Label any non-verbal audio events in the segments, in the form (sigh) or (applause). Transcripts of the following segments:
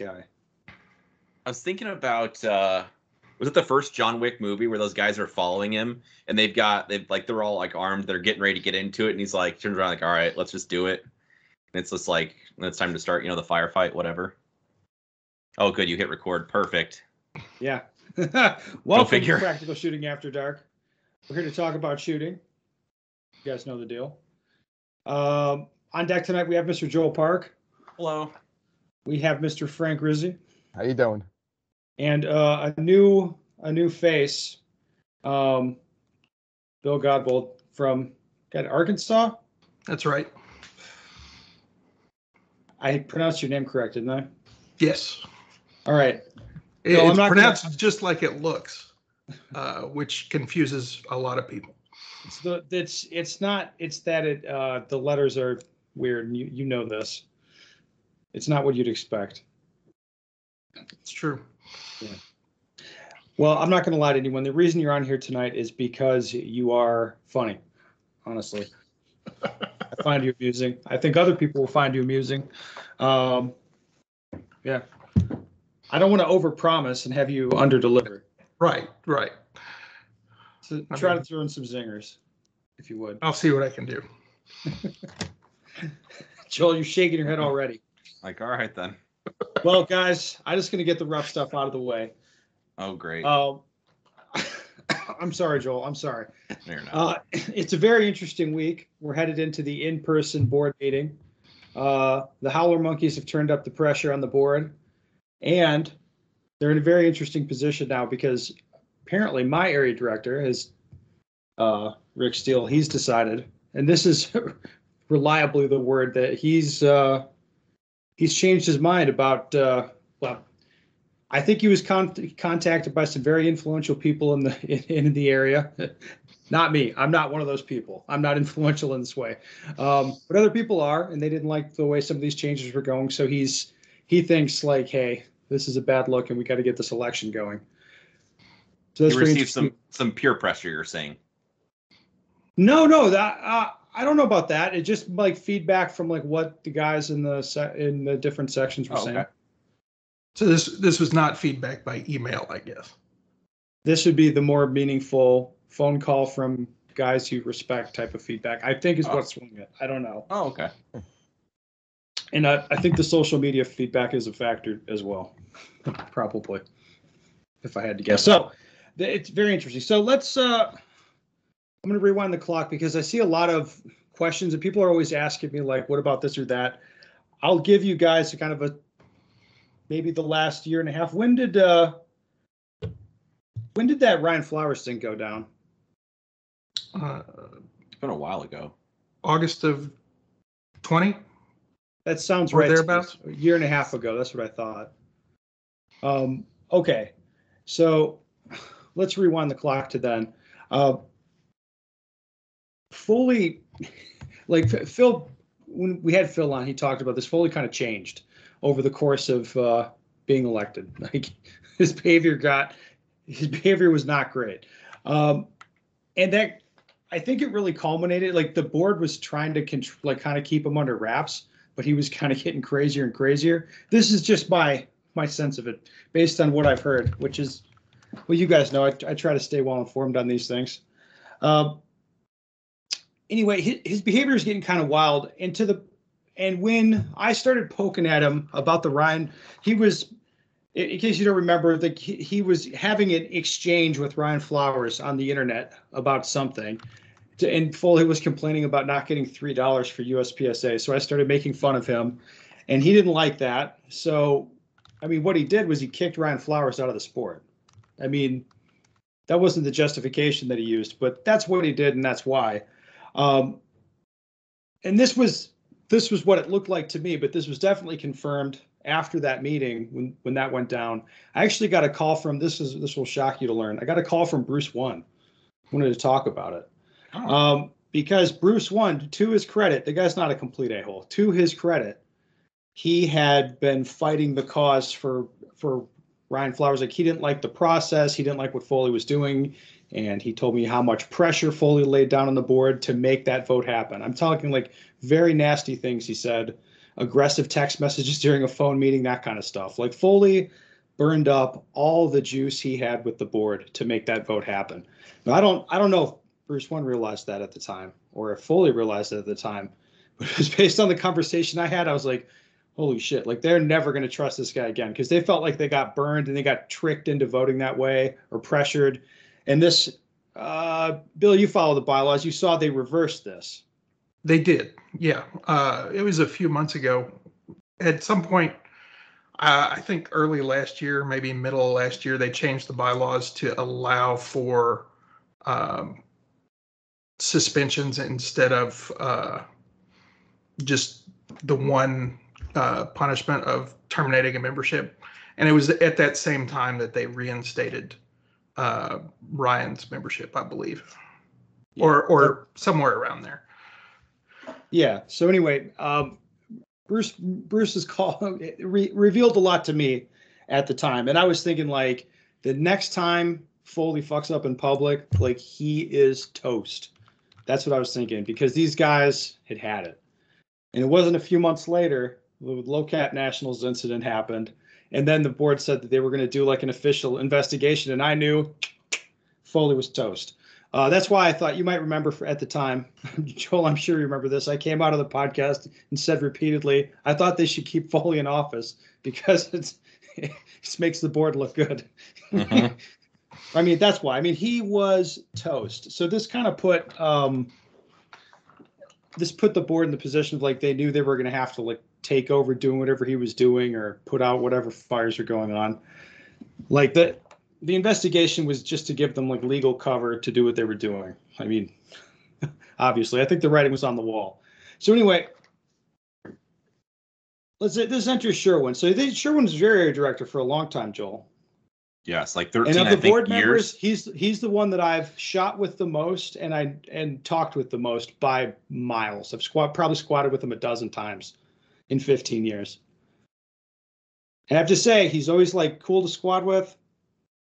guy? I was thinking about uh was it the first John Wick movie where those guys are following him and they've got they've like they're all like armed, they're getting ready to get into it, and he's like turns around like, all right, let's just do it. And it's just like it's time to start, you know, the firefight, whatever. Oh, good, you hit record, perfect. Yeah. (laughs) Welcome to figure. Practical Shooting After Dark. We're here to talk about shooting. You guys know the deal. Um, on deck tonight, we have Mr. Joel Park. Hello. We have Mr. Frank Rizzi. How you doing? and uh, a new a new face, um, Bill Godbold from got Arkansas. That's right. I pronounced your name correct, didn't I? Yes. All right. It- No, I'm it's not gonna- pronounced just like it looks, uh, which confuses a lot of people. It's the it's it's not it's that it uh, the letters are weird. And you you know this. It's not what you'd expect. It's true. Well, I'm not going to lie to anyone. The reason you're on here tonight is because you are funny. Honestly, I find you amusing. I think other people will find you amusing. Um, yeah, I don't want to overpromise and have you underdeliver. Right, right. So I try to throw in some zingers, if you would. I'll see what I can do. (laughs) Joel, you're shaking your head already. Like, all right then. Well, guys, I'm just going to get the rough stuff out of the way. Oh great. Um, (laughs) I'm sorry, Joel. I'm sorry. no. Uh, (laughs) it's a very interesting week. We're headed into the in-person board meeting. Uh, the Howler Monkeys have turned up the pressure on the board, and they're in a very interesting position now because apparently my area director has, uh, Rick Steele, he's decided, and this is (laughs) reliably the word that he's uh, he's changed his mind about. Uh, well, I think he was con- contacted by some very influential people in the in, in the area. (laughs) not me. I'm not one of those people. I'm not influential in this way. Um, but other people are, and they didn't like the way some of these changes were going. So he's he thinks like, hey, this is a bad look, and we got to get this election going. So that's very received some some peer pressure, you're saying. No, no, that uh, I don't know about that. It just like feedback from like what the guys in the se- in the different sections were Oh, saying. okay. So this this was not feedback by email, I guess. This would be the more meaningful phone call from guys you respect type of feedback. I think is Oh. what's swinging it. I don't know. Oh, okay. And I, I think the social media feedback is a factor as well, (laughs) probably, if I had to guess. So it's very interesting. So let's, uh, I'm going to rewind the clock because I see a lot of questions and people are always asking me, like, what about this or that? I'll give you guys a kind of a maybe the last year and a half. When did, uh, when did that Ryan Flowers thing go down? Uh, It's been a while ago. August of 20. That sounds Or right. to me. thereabouts? A year and a half ago. That's what I thought. Um, okay. So (sighs) let's rewind the clock to then. Uh, Foley, like Phil, when we had Phil on, he talked about this. Foley kind of changed over the course of uh, being elected. (laughs) Like his behavior got, his behavior was not great. Um, and that, I think it really culminated. Like the board was trying to contr- like kind of keep him under wraps but he was kind of getting crazier and crazier. This is just my my sense of it, based on what I've heard, which is, well, you guys know I, I try to stay well informed on these things. Um, anyway, his, his behavior is getting kind of wild. And to the and when I started poking at him about the Ryan, he was. In case you don't remember, the, he, he was having an exchange with Ryan Flowers on the internet about something, to- and Foley was complaining about not getting three dollars for USPSA. So I started making fun of him, and he didn't like that. So, I mean, what he did was he kicked Ryan Flowers out of the sport. I mean, that wasn't the justification that he used, but that's what he did, and that's why. Um, and this was this was what it looked like to me, but this was definitely confirmed after that meeting when when that went down. I actually got a call from this is this will shock you to learn. I got a call from Bruce One. Wanted to talk about it. Oh. Um, because Bruce One, to his credit, the guy's not a complete a-hole. To his credit, he had been fighting the cause for for Ryan Flowers. Like he didn't like the process, he didn't like what Foley was doing, and he told me how much pressure Foley laid down on the board to make that vote happen. I'm talking like very nasty things he said aggressive text messages (laughs) during a phone meeting, that kind of stuff. Like Foley burned up all the juice he had with the board to make that vote happen. Now, I don't I don't know if Bruce one realized that at the time or if Foley realized it at the time, (laughs) but it was based on the conversation I had. I was like, holy shit, like they're never going to trust this guy again because they felt like they got burned and they got tricked into voting that way or pressured. And this, uh, Bill, you follow the bylaws. You saw they reversed this. They did, yeah. Uh, it was a few months ago. At some point, uh, I think early last year, maybe middle of last year, they changed the bylaws to allow for um, suspensions instead of uh, just the one uh, punishment of terminating a membership. And it was at that same time that they reinstated uh, Ryan's membership, I believe, or or somewhere around there. Yeah. So anyway, um, Bruce Bruce's call (laughs) re- revealed a lot to me at the time, and I was thinking like the next time Foley fucks up in public, like he is toast. That's what I was thinking because these guys had had it, and it wasn't a few months later the low-cap nationals incident happened, and then the board said that they were going to do like an official investigation, and I knew Foley was toast. Uh, that's why I thought you might remember for, at the time, (laughs) Joel. I'm sure you remember this. I came out of the podcast and said repeatedly, I thought they should keep (laughs) Foley in office because it's (laughs) it makes the board look good. Mm-hmm. I mean, that's why. I mean, he was toast. So this kind of put um, this put the board in the position of like they knew they were going to have to like take over doing whatever he was doing or put out whatever fires are going on. Like the the investigation was just to give them like legal cover to do what they were doing. I mean, (laughs) obviously, I think the writing was on the wall. So anyway, let's let's enter Sherwin. So they, Sherwin was very director for a long time, Joel. Yes, like thirteen. And of the board members, years. he's he's the one that I've shot with the most, and I and talked with the most by miles. I've squat probably squatted with him a dozen times in 15 years. And I have to say, he's always like cool to squad with,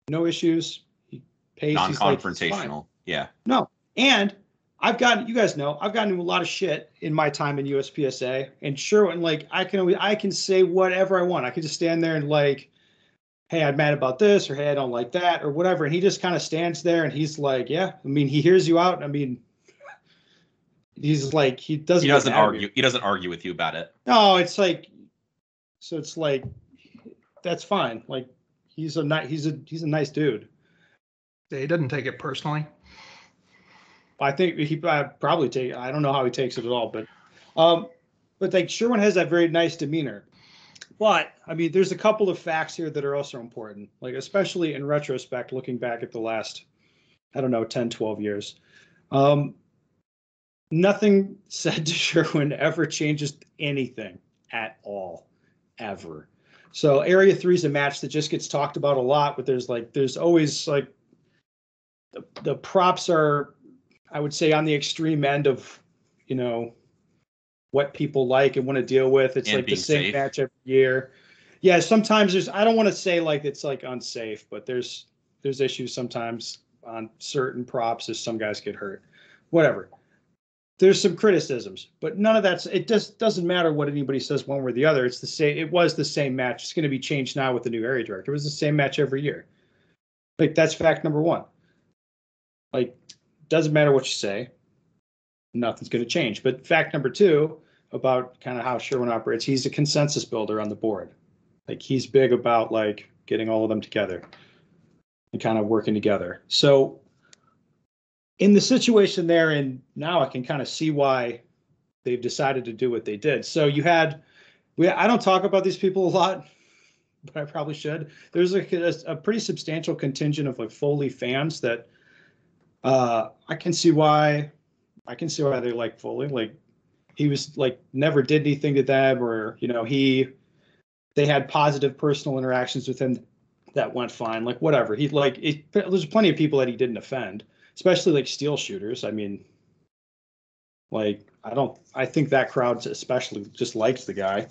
no issues. He pays. Non-confrontational. Like, yeah. No, and I've gotten you guys know I've gotten a lot of shit in my time in USPSA, and sure, and like I can I can say whatever I want. I can just stand there and like, hey, I'm mad about this, or hey, I don't like that, or whatever. And he just kind of stands there and he's like, yeah, I mean, he hears you out. I mean, he's like he doesn't. He doesn't argue. He doesn't argue with you about it. No, it's like, so it's like, that's fine. Like he's a nice he's a he's a nice dude. Yeah, he doesn't take it personally. I think he probably take. I don't know how he takes it at all, but, um, but like Sherwin has that very nice demeanor. But I mean, there's a couple of facts here that are also important, like especially in retrospect, looking back at the last, I don't know, 10, 12 years. Um, nothing (laughs) said to Sherwin ever changes anything at all, ever. So Area Three is a match that just gets talked about a lot, but there's like there's always like the, the props are, I would say, on the extreme end of, you know, what people like and want to deal with. It's And like the same safe. match every year. Yeah, sometimes there's I don't want to say like it's like unsafe, but there's there's issues sometimes on certain props as some guys get hurt. Whatever there's some criticisms, but none of that's it just doesn't matter what anybody says one way or the other. It's the same it was the same match. It's going to be changed now with the new area director. It was the same match every year. Like that's fact number one. Like doesn't matter what you say, nothing's going to change. But fact number two about kind of how Sherwin operates, he's a consensus builder on the board. Like he's big about like getting all of them together and kind of working together. So in the situation there, and now, I can kind of see why they've decided to do what they did. So you had, we I don't talk about these people (laughs) a lot, but I probably should. There's a, a, a pretty substantial contingent of like Foley fans that uh, I can see why I can see why they like Foley. Like he was like never did anything to them, or you know he they had positive personal interactions with him that went fine. Like whatever he like. It, there's plenty of people that he didn't offend especially like steel shooters. I mean, like I don't, I think that crowd especially just likes the guy.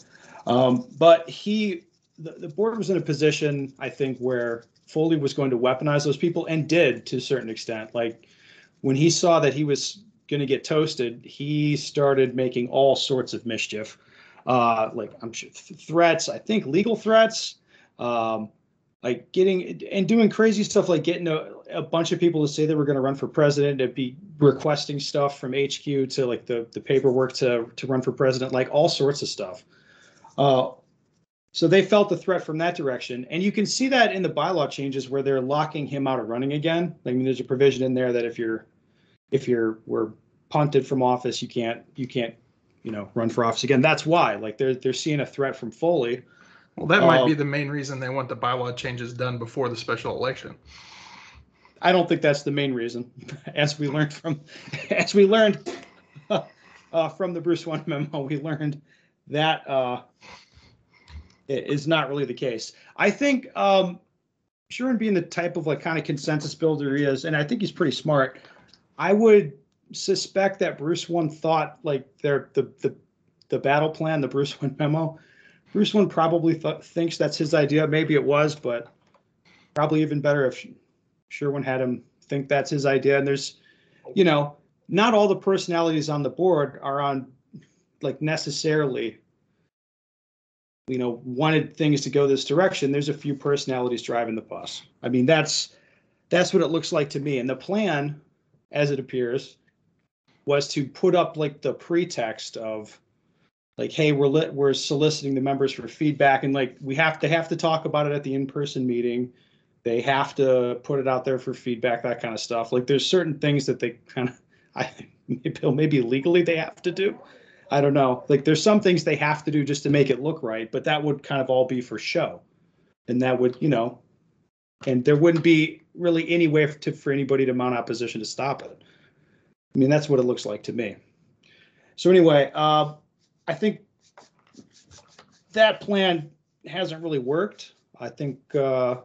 Um, but he, the, the board was in a position, I think, where Foley was going to weaponize those people and did to a certain extent. Like when he saw that he was going to get toasted, he started making all sorts of mischief. uh, like I'm sure th- threats. I think legal threats, um, like getting and doing crazy stuff, like getting a, a bunch of people to say they were going to run for president, to be requesting stuff from HQ to like the the paperwork to to run for president, like all sorts of stuff. Uh, so they felt the threat from that direction, and you can see that in the bylaw changes where they're locking him out of running again. I mean, there's a provision in there that if you're if you're were punted from office, you can't you can't you know run for office again. That's why like they're they're seeing a threat from Foley. Well, that might be Um, the main reason they want the bylaw changes done before the special election. I don't think that's the main reason, (laughs) as we learned from (laughs) as we learned (laughs) uh, from the Bruce One memo. We learned that uh, it is not really the case. I think um, Sherwin being the type of like kind of consensus builder he is, and I think he's pretty smart. I would suspect that Bruce One thought like their the the the battle plan, the Bruce One memo. Bruce One probably th- thinks that's his idea. Maybe it was, but probably even better if Sherwin had him think that's his idea. And there's, you know, not all the personalities on the board are on like necessarily, you know, wanted things to go this direction. There's a few personalities driving the bus. I mean, that's that's what it looks like to me. And the plan, as it appears, was to put up like the pretext of like, hey, we're lit, we're soliciting the members for feedback, and like we have to have to talk about it at the in-person meeting. They have to put it out there for feedback that kind of stuff. Like there's certain things that they kind of (laughs) i think maybe legally they have to do. I don't know. Like there's some things they have to do just to make it look right but that would kind of all be for show. And that would you know and there wouldn't be really any way to, for anybody to mount opposition to stop it i mean that's what it looks like to me so anyway uh, i think that plan hasn't really worked i think uh,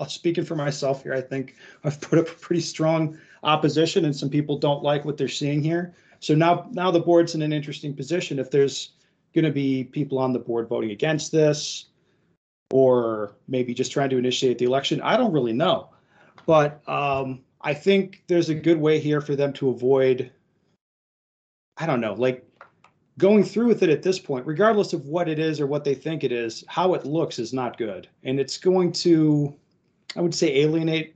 (laughs) speaking for myself here, I think I've put up a pretty strong opposition, and some people don't like what they're seeing here. So now, now the board's in an interesting position. If there's going to be people on the board voting against this, or maybe just trying to initiate the election, I don't really know. But um, I think there's a good way here for them to avoid. I don't know, like going through with it at this point, regardless of what it is or what they think it is, how it looks is not good, and it's going to I would say alienate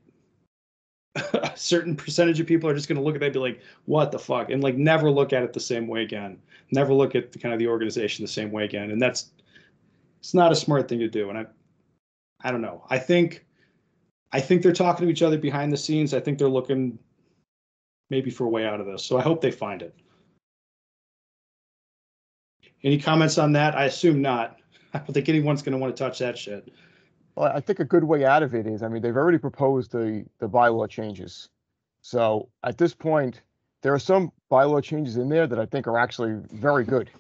a (laughs) certain percentage of people are just going to look at that and be like, what the fuck? And like never look at it the same way again. Never look at the kind of the organization the same way again. And that's it's not a smart thing to do. And I I don't know. I think I think they're talking to each other behind the scenes. I think they're looking maybe for a way out of this. So I hope they find it. Any comments on that? I assume not. (laughs) I don't think anyone's going to want to touch that shit. Well, I think a good way out of it is, I mean, they've already proposed the, the bylaw changes. So at this point, there are some bylaw changes in there that I think are actually very good.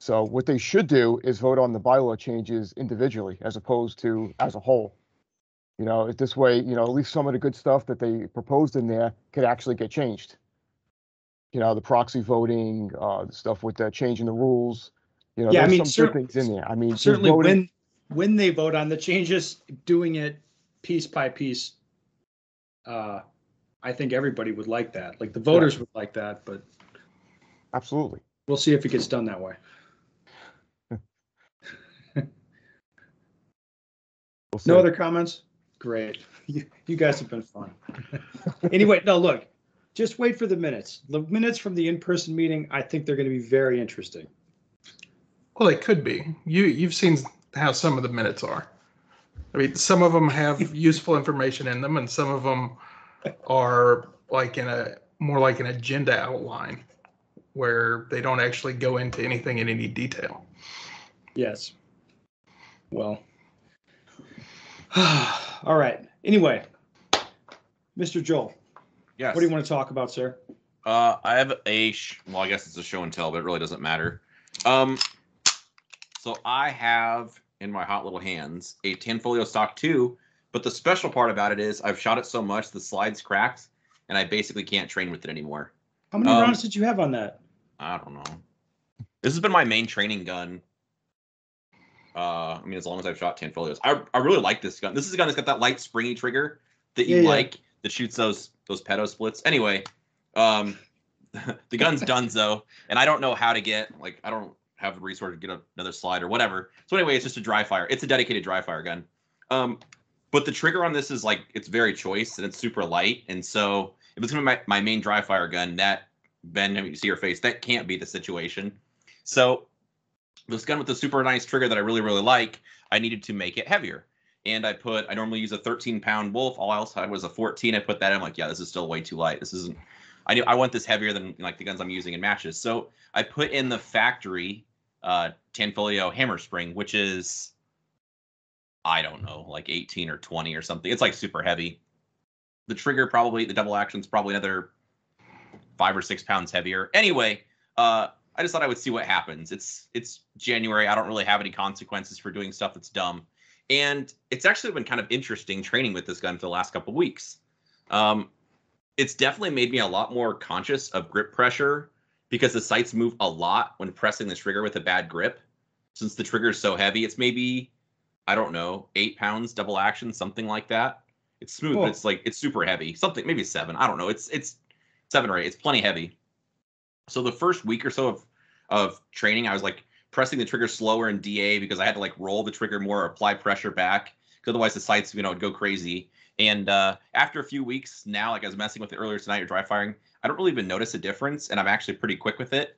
So what they should do is vote on the bylaw changes individually as opposed to as a whole. You know, this way, you know, at least some of the good stuff that they proposed in there could actually get changed. You know, the proxy voting, uh, the stuff with the changing the rules. You know, Yeah, I there's mean, some cer- good things in there. I mean, certainly voting- when when they vote on the changes doing it piece by piece uh i think everybody would like that like the voters would like that but absolutely. we'll see if it gets done that way We'll no other comments? Great. (laughs) You, you guys have been fun. (laughs) Anyway no look just wait for the minutes. The minutes from the in-person meeting i think they're going to be very interesting. Well, they could be. You you've seen how some of the minutes are. I mean, some of them have (laughs) useful information in them, and some of them are like in a more like an agenda outline, where they don't actually go into anything in any detail. yes. Well (sighs) all right anyway mr joel Yes. what do you want to talk about sir Uh, I have a sh- well, I guess it's a show and tell, but it really doesn't matter. Um, so I have in my hot little hands a Tanfoglio Stock 2, but the special part about it is I've shot it so much the slides cracked, and I basically can't train with it anymore. How many Um, rounds did you have on that? I don't know. This has been my main training gun. Uh, I mean, as long as I've shot Tanfoglios, I I really like this gun. This is a gun that's got that light springy trigger that you Yeah, yeah. like that shoots those those pedo splits. Anyway, um, (laughs) the gun's done (laughs) though, and I don't know how to get like I don't have the resource to get another slide or whatever. So anyway, it's just a dry fire. It's a dedicated dry fire gun. Um, but the trigger on this is like it's very choice and it's super light. And so if it's gonna be my, my main dry fire gun, that Ben, you see your face, that can't be the situation. So this gun with the super nice trigger that I really, really like, I needed to make it heavier. And I put, I normally use a 13 pound Wolff. All else I was a 14. I put that in. I'm like, yeah, this is still way too light. This isn't, I knew I want this heavier than like the guns I'm using in matches. So I put in the factory uh, Tanfoglio hammer spring, which is, I don't know, like 18 or 20 or something. It's like super heavy. The trigger probably, the double action's probably another five or six pounds heavier. Anyway, uh, I just thought I would see what happens. It's it's January. I don't really have any consequences for doing stuff that's dumb, and it's actually been kind of interesting training with this gun for the last couple weeks. Um, it's definitely made me a lot more conscious of grip pressure because the sights move a lot when pressing the trigger with a bad grip. Since the trigger is so heavy, it's maybe I don't know eight pounds double action, something like that. It's smooth, Cool. but it's like it's super heavy. Something maybe seven. I don't know. It's it's seven or eight. It's plenty heavy. So the first week or so of of training, I was like pressing the trigger slower in DA because I had to like roll the trigger more, or apply pressure back, because otherwise the sights, you know, would go crazy. And uh, after a few weeks now, like I was messing with it earlier tonight or dry firing, I don't really even notice a difference, and I'm actually pretty quick with it.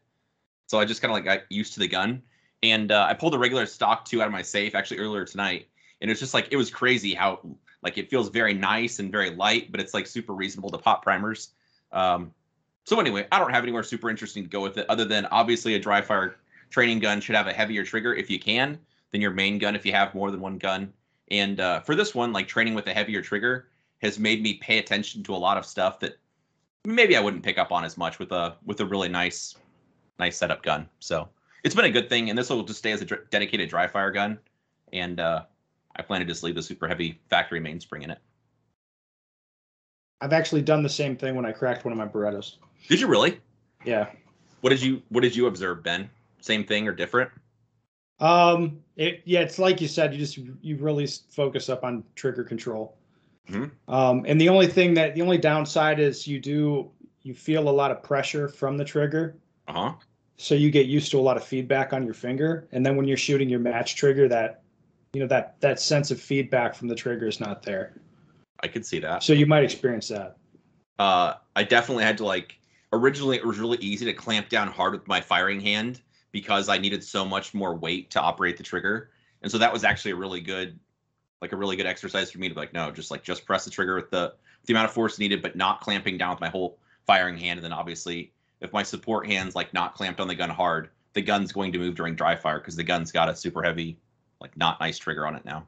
So I just kind of like got used to the gun. And uh, I pulled a regular stock two out of my safe actually earlier tonight, and it's just like it was crazy how like it feels very nice and very light, but it's like super reasonable to pop primers. Um, so anyway, I don't have anywhere super interesting to go with it, other than obviously a dry fire training gun should have a heavier trigger if you can than your main gun if you have more than one gun. And uh, for this one, like training with a heavier trigger has made me pay attention to a lot of stuff that maybe I wouldn't pick up on as much with a with a really nice nice setup gun. So it's been a good thing, and this will just stay as a dr- dedicated dry fire gun. And uh, I plan to just leave the super heavy factory mainspring in it. I've actually done the same thing when I cracked one of my Berettas. Did you really? Yeah. What did you What did you observe, Ben? Same thing or different? Um. It yeah. It's like you said. You just you really focus up on trigger control. Mhm. Um. And the only thing that the only downside is you do you feel a lot of pressure from the trigger, Uh huh. so you get used to a lot of feedback on your finger. And then when you're shooting your match trigger, that you know that that sense of feedback from the trigger is not there. I could see that. So you might experience that. uh, I definitely had to like. Originally, it was really easy to clamp down hard with my firing hand because I needed so much more weight to operate the trigger, and so that was actually a really good, like a really good exercise for me to be like, no, just like just press the trigger with the the amount of force needed, but not clamping down with my whole firing hand. And then obviously, if my support hand's like not clamped on the gun hard, the gun's going to move during dry fire because the gun's got a super heavy, like not nice trigger on it now.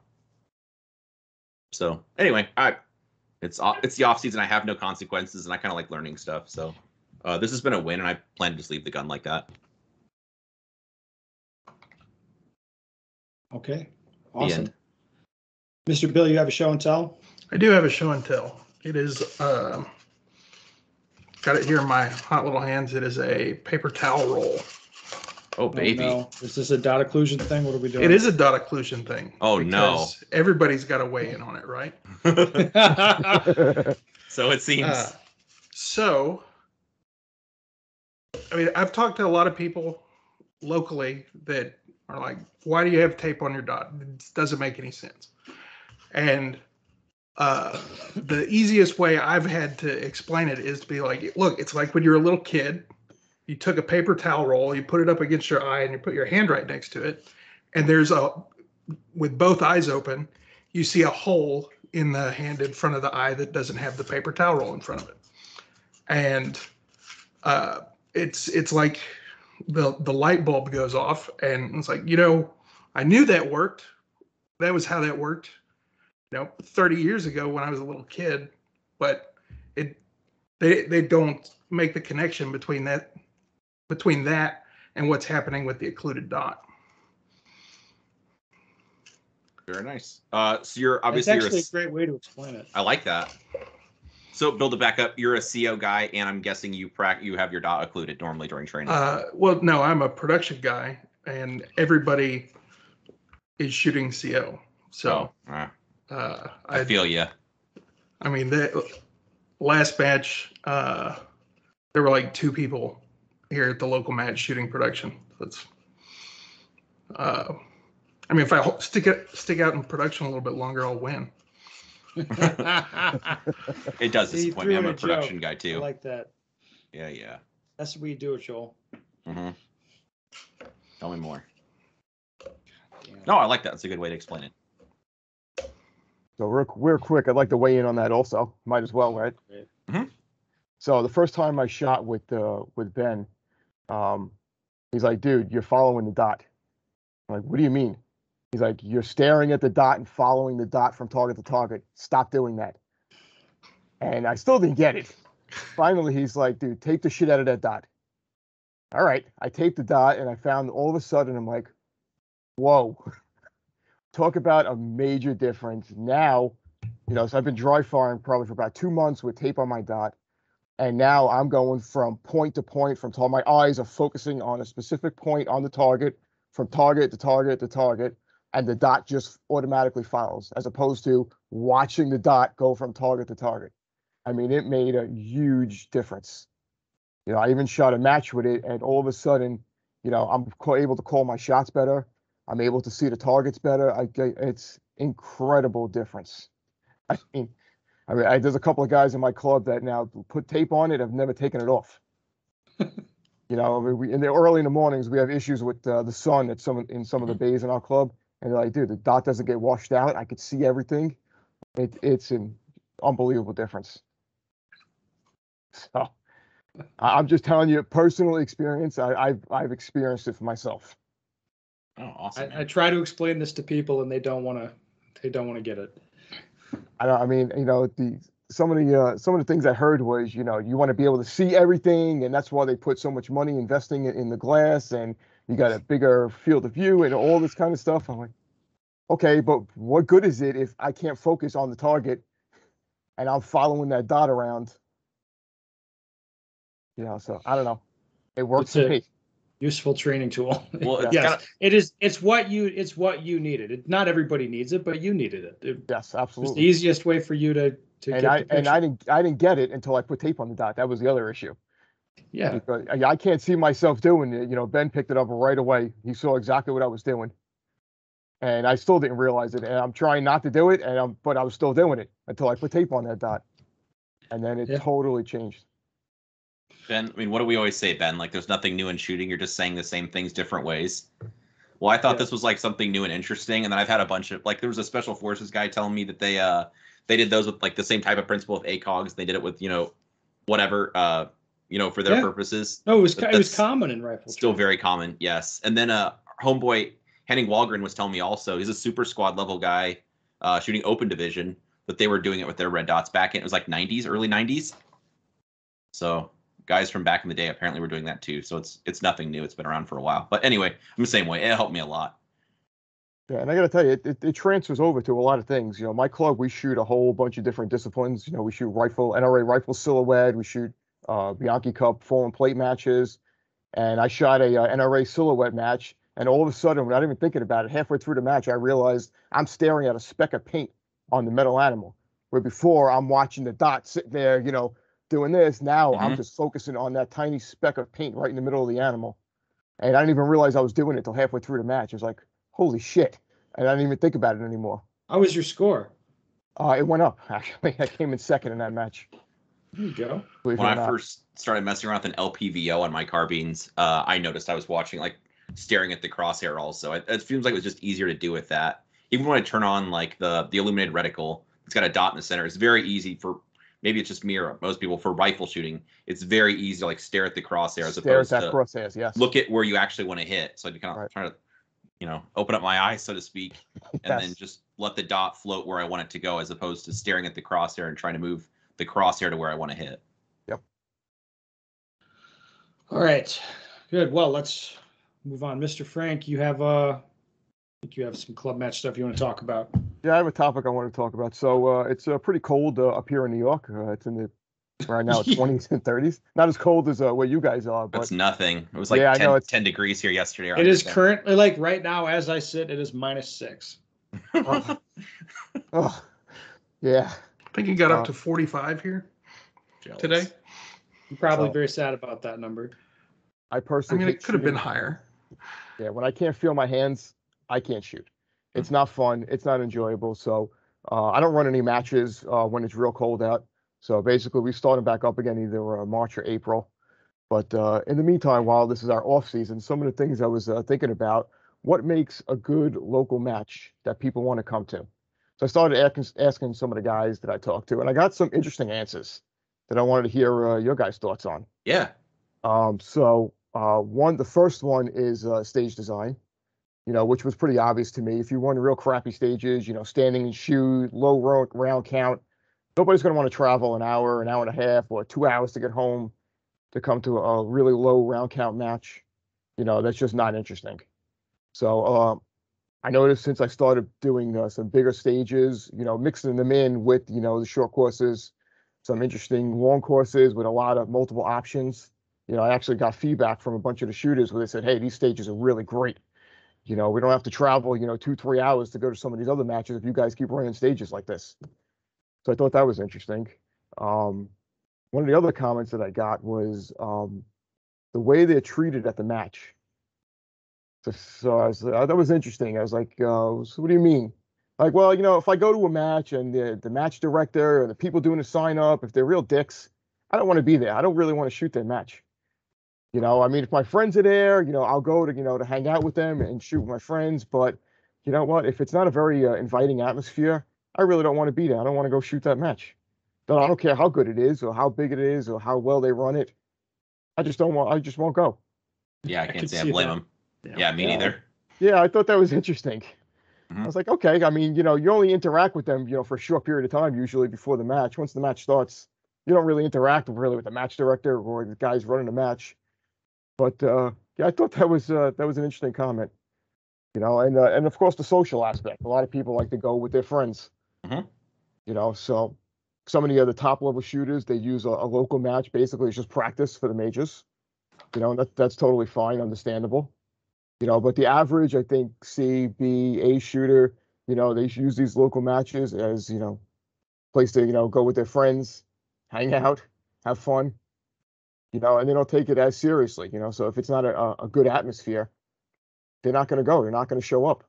So anyway, I it's it's the off season. I have no consequences, and I kind of like learning stuff. So uh, this has been a win, and I plan to just leave the gun like that. Okay. Awesome. Mr. Bill, you have a show and tell? I do have a show and tell. It is, um, got it here in my hot little hands. It is a paper towel roll. Oh Oh, baby, no. Is this a dot occlusion thing? What are we doing? It is a dot occlusion thing. Oh, no. Everybody's got to weigh in on it, right? (laughs) (laughs) so it seems. Uh, so, I mean, I've talked to a lot of people locally that are like, "Why do you have tape on your dot? It doesn't make any sense." And uh, the easiest way I've had to explain it is to be like, "Look, it's like when you're a little kid. You took a paper towel roll, you put it up against your eye, and you put your hand right next to it, and there's a with both eyes open, you see a hole in the hand in front of the eye that doesn't have the paper towel roll in front of it. And uh, it's it's like the the light bulb goes off, and it's like you know, I knew that worked. That was how that worked. You know, 30 years ago when I was a little kid, but it they they don't make the connection between that between that and what's happening with the occluded dot. Very nice. Uh, so you're It's obviously you're a, actually a s- great way to explain it. I like that. So build it back up. You're a CO guy, and I'm guessing you prac you have your dot occluded normally during training. Uh, well, no, I'm a production guy, and everybody is shooting CO. So oh, uh, uh, I, I, feel you. I mean, the last match, uh, there were like two people here at the local match shooting production. That's Uh, I mean, if I stick it stick out in production a little bit longer, I'll win. (laughs) It does See, disappoint me. I'm a a production joke. guy too. I like that. yeah, yeah. That's the way you do it, Joel. Mm-hmm. Tell me more. No, I like that. It's a good way to explain it. So real, real quick, I'd like to weigh in on that also. Might as well, right? Right. Mhm. So the first time I shot with uh, with Ben, um, he's like, "Dude, you're following the dot." I'm like, "What do you mean?" He's like, "You're staring at the dot and following the dot from target to target. Stop doing that." And I still didn't get it. Finally, he's like, "Dude, tape the shit out of that dot." All right, I taped the dot, and I found all of a sudden, I'm like, "Whoa." (laughs) talk about a major difference now you know so i've been dry firing probably for about two months with tape on my dot and now i'm going from point to point from all my eyes are focusing on a specific point on the target from target to target to target and the dot just automatically follows as opposed to watching the dot go from target to target i mean it made a huge difference you know i even shot a match with it and all of a sudden you know i'm able to call my shots better I'm able to see the targets better. I get it's incredible difference. (laughs) I mean, I mean, I, there's a couple of guys in my club that now put tape on it. I've never taken it off. (laughs) you know, we in the early in the mornings we have issues with uh, the sun at some in some of the bays in our club, and they're like, dude, the dot doesn't get washed out. I could see everything. It, it's an unbelievable difference. So, I- I'm just telling you, personal experience. I, I've I've experienced it for myself. Oh, awesome. I, I try to explain this to people and they don't want to. They don't want to get it. I don't. I mean, you know, the some of the uh, some of the things I heard was, you know, you want to be able to see everything, and that's why they put so much money investing in, in the glass, and you got a bigger field of view and all this kind of stuff. I'm like, okay, but what good is it if I can't focus on the target, and I'm following that dot around? You know, so I don't know. It works That's for me. Useful training tool. Well, it's (laughs) yes, gotta- it is. It's what you. It's what you needed. It, not everybody needs it, but you needed it. It Yes, was the easiest way for you to to And get I the and. I didn't I didn't get it until I put tape on the dot. That was the other issue. Yeah. because I, I can't see myself doing it. You know, Ben picked it up right away. He saw exactly what I was doing, and I still didn't realize it. And I'm trying not to do it, and I'm, but I was still doing it until I put tape on that dot, and then it Yeah. totally changed. Ben, I mean, what do we always say, Ben? Like, there's nothing new in shooting. You're just saying the same things different ways. Well, I thought Yeah. this was like something new and interesting, and then I've had a bunch of like there was a special forces guy telling me that they uh they did those with like the same type of principle with ACOGs. They did it with you know whatever uh you know for their Yeah. purposes. No, it was. But It was common in rifle. Still training. very common, yes. And then uh homeboy Henning Wallgren was telling me also he's a super squad level guy uh shooting open division, but they were doing it with their red dots back in it was like 90s, early 90s. So guys from back in the day apparently were doing that too. So it's it's nothing new. It's been around for a while. But anyway, I'm the same way. It helped me a lot. Yeah, and I got to tell you, it, it, it transfers over to a lot of things. You know, my club we shoot a whole bunch of different disciplines. You know, we shoot rifle, NRA rifle silhouette. We shoot uh, Bianchi Cup fallen plate matches, and I shot a uh, NRA silhouette match. And all of a sudden, without even thinking about it, halfway through the match, I realized I'm staring at a speck of paint on the metal animal. Where before I'm watching the dot sitting there, you know, doing this. Now I'm Mhm. just focusing on that tiny speck of paint right in the middle of the animal. And I didn't even realize I was doing it till halfway through the match. It was like, holy shit. And I didn't even think about it anymore. How was your score? Uh, it went up, (laughs) actually. I came in second in that match. There you go. believe When I not. first started messing around with an LPVO on my carbines, uh, I noticed I was watching like staring at the crosshair. Also, it, it seems like it was just easier to do with that. Even when I turn on like the the illuminated reticle, it's got a dot in the center. It's very easy for maybe it's just me or most people for rifle shooting. It's very easy to like stare at the crosshair as Stare at opposed that to crosshairs, yes. look at where you actually want to hit. So I kind of Right. try to, you know, open up my eyes, so to speak, (laughs) and then just let the dot float where I want it to go, as opposed to staring at the crosshair and trying to move the crosshair to where I want to hit. Yep. All right. Good. Well, let's move on. Mr. Frank, you have uh I think you have some club match stuff you want to talk about. Yeah, I have a topic I want to talk about. So uh, it's uh, pretty cold uh, up here in New York. Uh, it's in the right now, (laughs) Yeah. 20s and 30s. Not as cold as uh, where you guys are, but That's nothing. It was like Yeah, I 10, know, it's- 10 degrees here yesterday. It is currently like right now as I sit, it is minus six. (laughs) oh, yeah. I think it got Uh, up to 45 here Jealous. today. I'm probably So- very sad about that number. I personally, I mean, it could have been higher. Yeah, when I can't feel my hands, I can't shoot. It's not fun. It's not enjoyable. So uh, I don't run any matches uh, when it's real cold out. So basically, we started back up again either uh, March or April. But uh, in the meantime, while this is our off season, some of the things I was uh, thinking about, what makes a good local match that people want to come to? So I started asking, asking some of the guys that I talked to, and I got some interesting answers that I wanted to hear uh, your guys' thoughts on. Yeah. Um, so uh, one, the first one is uh, stage design, you know, which was pretty obvious to me. If you run real crappy stages, you know, standing and shoot, low ro- round count, nobody's going to want to travel an hour, an hour and a half, or two hours to get home to come to a really low round count match. You know, that's just not interesting. So um, I noticed since I started doing uh, some bigger stages, you know, mixing them in with, you know, the short courses, some interesting long courses with a lot of multiple options. You know, I actually got feedback from a bunch of the shooters where they said, hey, these stages are really great. You know, we don't have to travel, you know, two, three hours to go to some of these other matches if you guys keep running stages like this. So I thought that was interesting. Um, one of the other comments that I got was um, the way they're treated at the match. So, so I was, uh, that was interesting. I was like, uh, so what do you mean? Like, well, you know, if I go to a match and the, the match director or the people doing the sign up, if they're real dicks, I don't want to be there. I don't really want to shoot their match. You know, I mean, if my friends are there, you know, I'll go to, you know, to hang out with them and shoot with my friends. But you know what? If it's not a very uh, inviting atmosphere, I really don't want to be there. I don't want to go shoot that match. But I don't care how good it is or how big it is or how well they run it. I just don't want, I just won't go. Yeah, I I can't could say I see blame that. Him. Yeah. Yeah, me Yeah. neither. Yeah, I thought that was interesting. I Mhm. was like, okay, I mean, you know, you only interact with them, you know, for a short period of time, usually before the match. Once the match starts, you don't really interact really with the match director or the guys running the match. But uh, yeah, I thought that was uh, that was an interesting comment. You know, and uh, and of course the social aspect. A lot of people like to go with their friends. Mhm. You know, so some of the other top level shooters they use a, a local match. Basically, it's just practice for the majors. You know, and that that's totally fine, understandable you know but the average i think c b a shooter you know they use these local matches as you know place to you know go with their friends hang out have fun you know and they don't take it as seriously you know so if it's not a, a- good atmosphere they're not going to go they're not going to show up.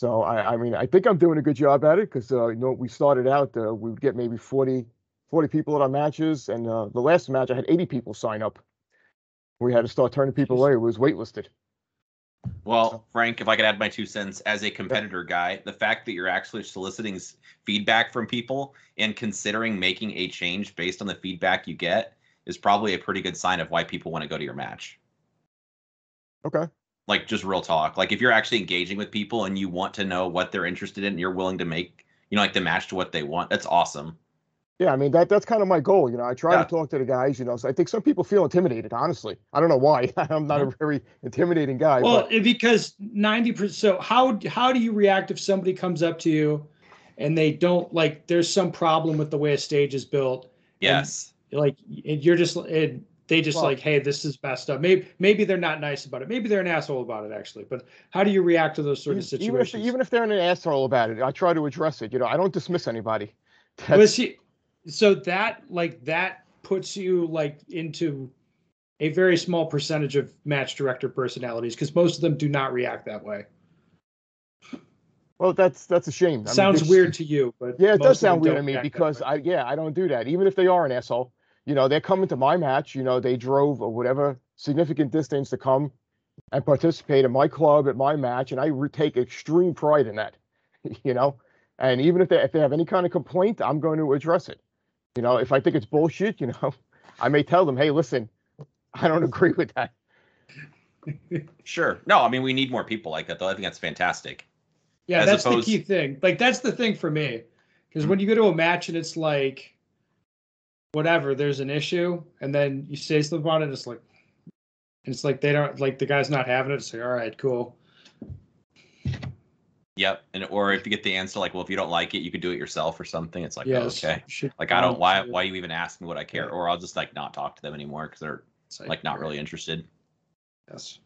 So I, I mean i think i'm doing a good job at it because uh, you know we started out uh, we would get maybe 40 40 people at our matches and uh, the last match i had 80 people sign up we had to start turning people away it was waitlisted Well, Frank, if I could add my two cents as a competitor guy, the fact that you're actually soliciting feedback from people and considering making a change based on the feedback you get is probably a pretty good sign of why people want to go to your match. okay Like just real talk. Like if you're actually engaging with people and you want to know what they're interested in, and you're willing to make, you know, like the match to what they want. That's awesome. Yeah, I mean that that's kind of my goal. You know, I try Yeah. to talk to the guys. You know, so I think some people feel intimidated. Honestly, I don't know why. (laughs) I'm not a very intimidating guy. Well, but because ninety percent. So how how do you react if somebody comes up to you, and they don't like? There's some problem with the way a stage is built. Yes. Like and you're just it, they just Well- like, hey, this is messed up. Maybe maybe they're not nice about it. Maybe they're an asshole about it actually. But how do you react to those sort of even, even if situations? even if they're an asshole about it, I try to address it. You know, I don't dismiss anybody. Well, see, so that like that puts you like into a very small percentage of match director personalities because most of them do not react that way. well, that's that's a shame. I Sounds it's- weird to you, but Yeah, it does sound weird to me because. I yeah I don't do that. Even if they are an asshole, you know, they're coming to my match. You know, they drove or whatever significant distance to come and participate in my club at my match, and I take extreme pride in that. (laughs) You know, and even if they if they have any kind of complaint, I'm going to address it. You know, if I think it's bullshit, you know, (laughs) I may tell them, hey, listen, I don't (laughs) agree with that. (laughs) Sure. No, I mean we need more people like that though. I think that's fantastic. Yeah, As that's opposed- the key thing. Like that's the thing for me. Because Mhm. when you go to a match and it's like whatever, there's an issue, and then you say something about it, it's like and it's like they don't like the guy's not having it. It's like, all right, cool. Yep. And or if you get the answer like, well, if you don't like it, you could do it yourself or something. It's like, oh, okay. Like I don't why why you even ask me what I care, Yeah. or I'll just like not talk to them anymore because they're it's like not really interested. Yes.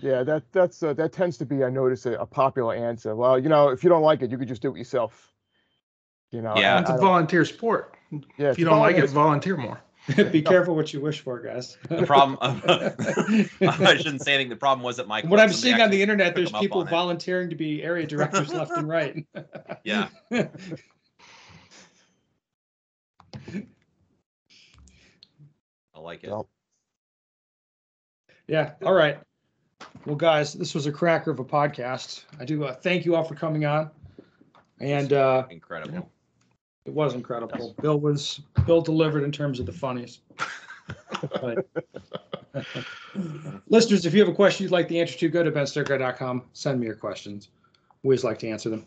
Yeah, that that's uh, that tends to be, I notice, a, a popular answer. Well, you know, if you don't like it, you could just do it yourself. You know, Yeah. It's I a don't- volunteer sport. yeah, If you don't like it, volunteer. volunteer more. (laughs) Be careful what you wish for, guys. The problem, (laughs) (laughs) I shouldn't say anything. The problem wasn't my. What. I'm seeing on the internet, there's people on it. volunteering to be area directors left and right. Yeah, I like it. Well, Yeah. All right. Well, guys, this was a cracker of a podcast. I do uh, thank you all for coming on, and uh, Incredible. It was incredible. Bill was Bill delivered in terms of the funnies. But- (laughs) Listeners, if you have a question you'd like the answer to, go to benstarker.com. Send me your questions. We always like to answer them.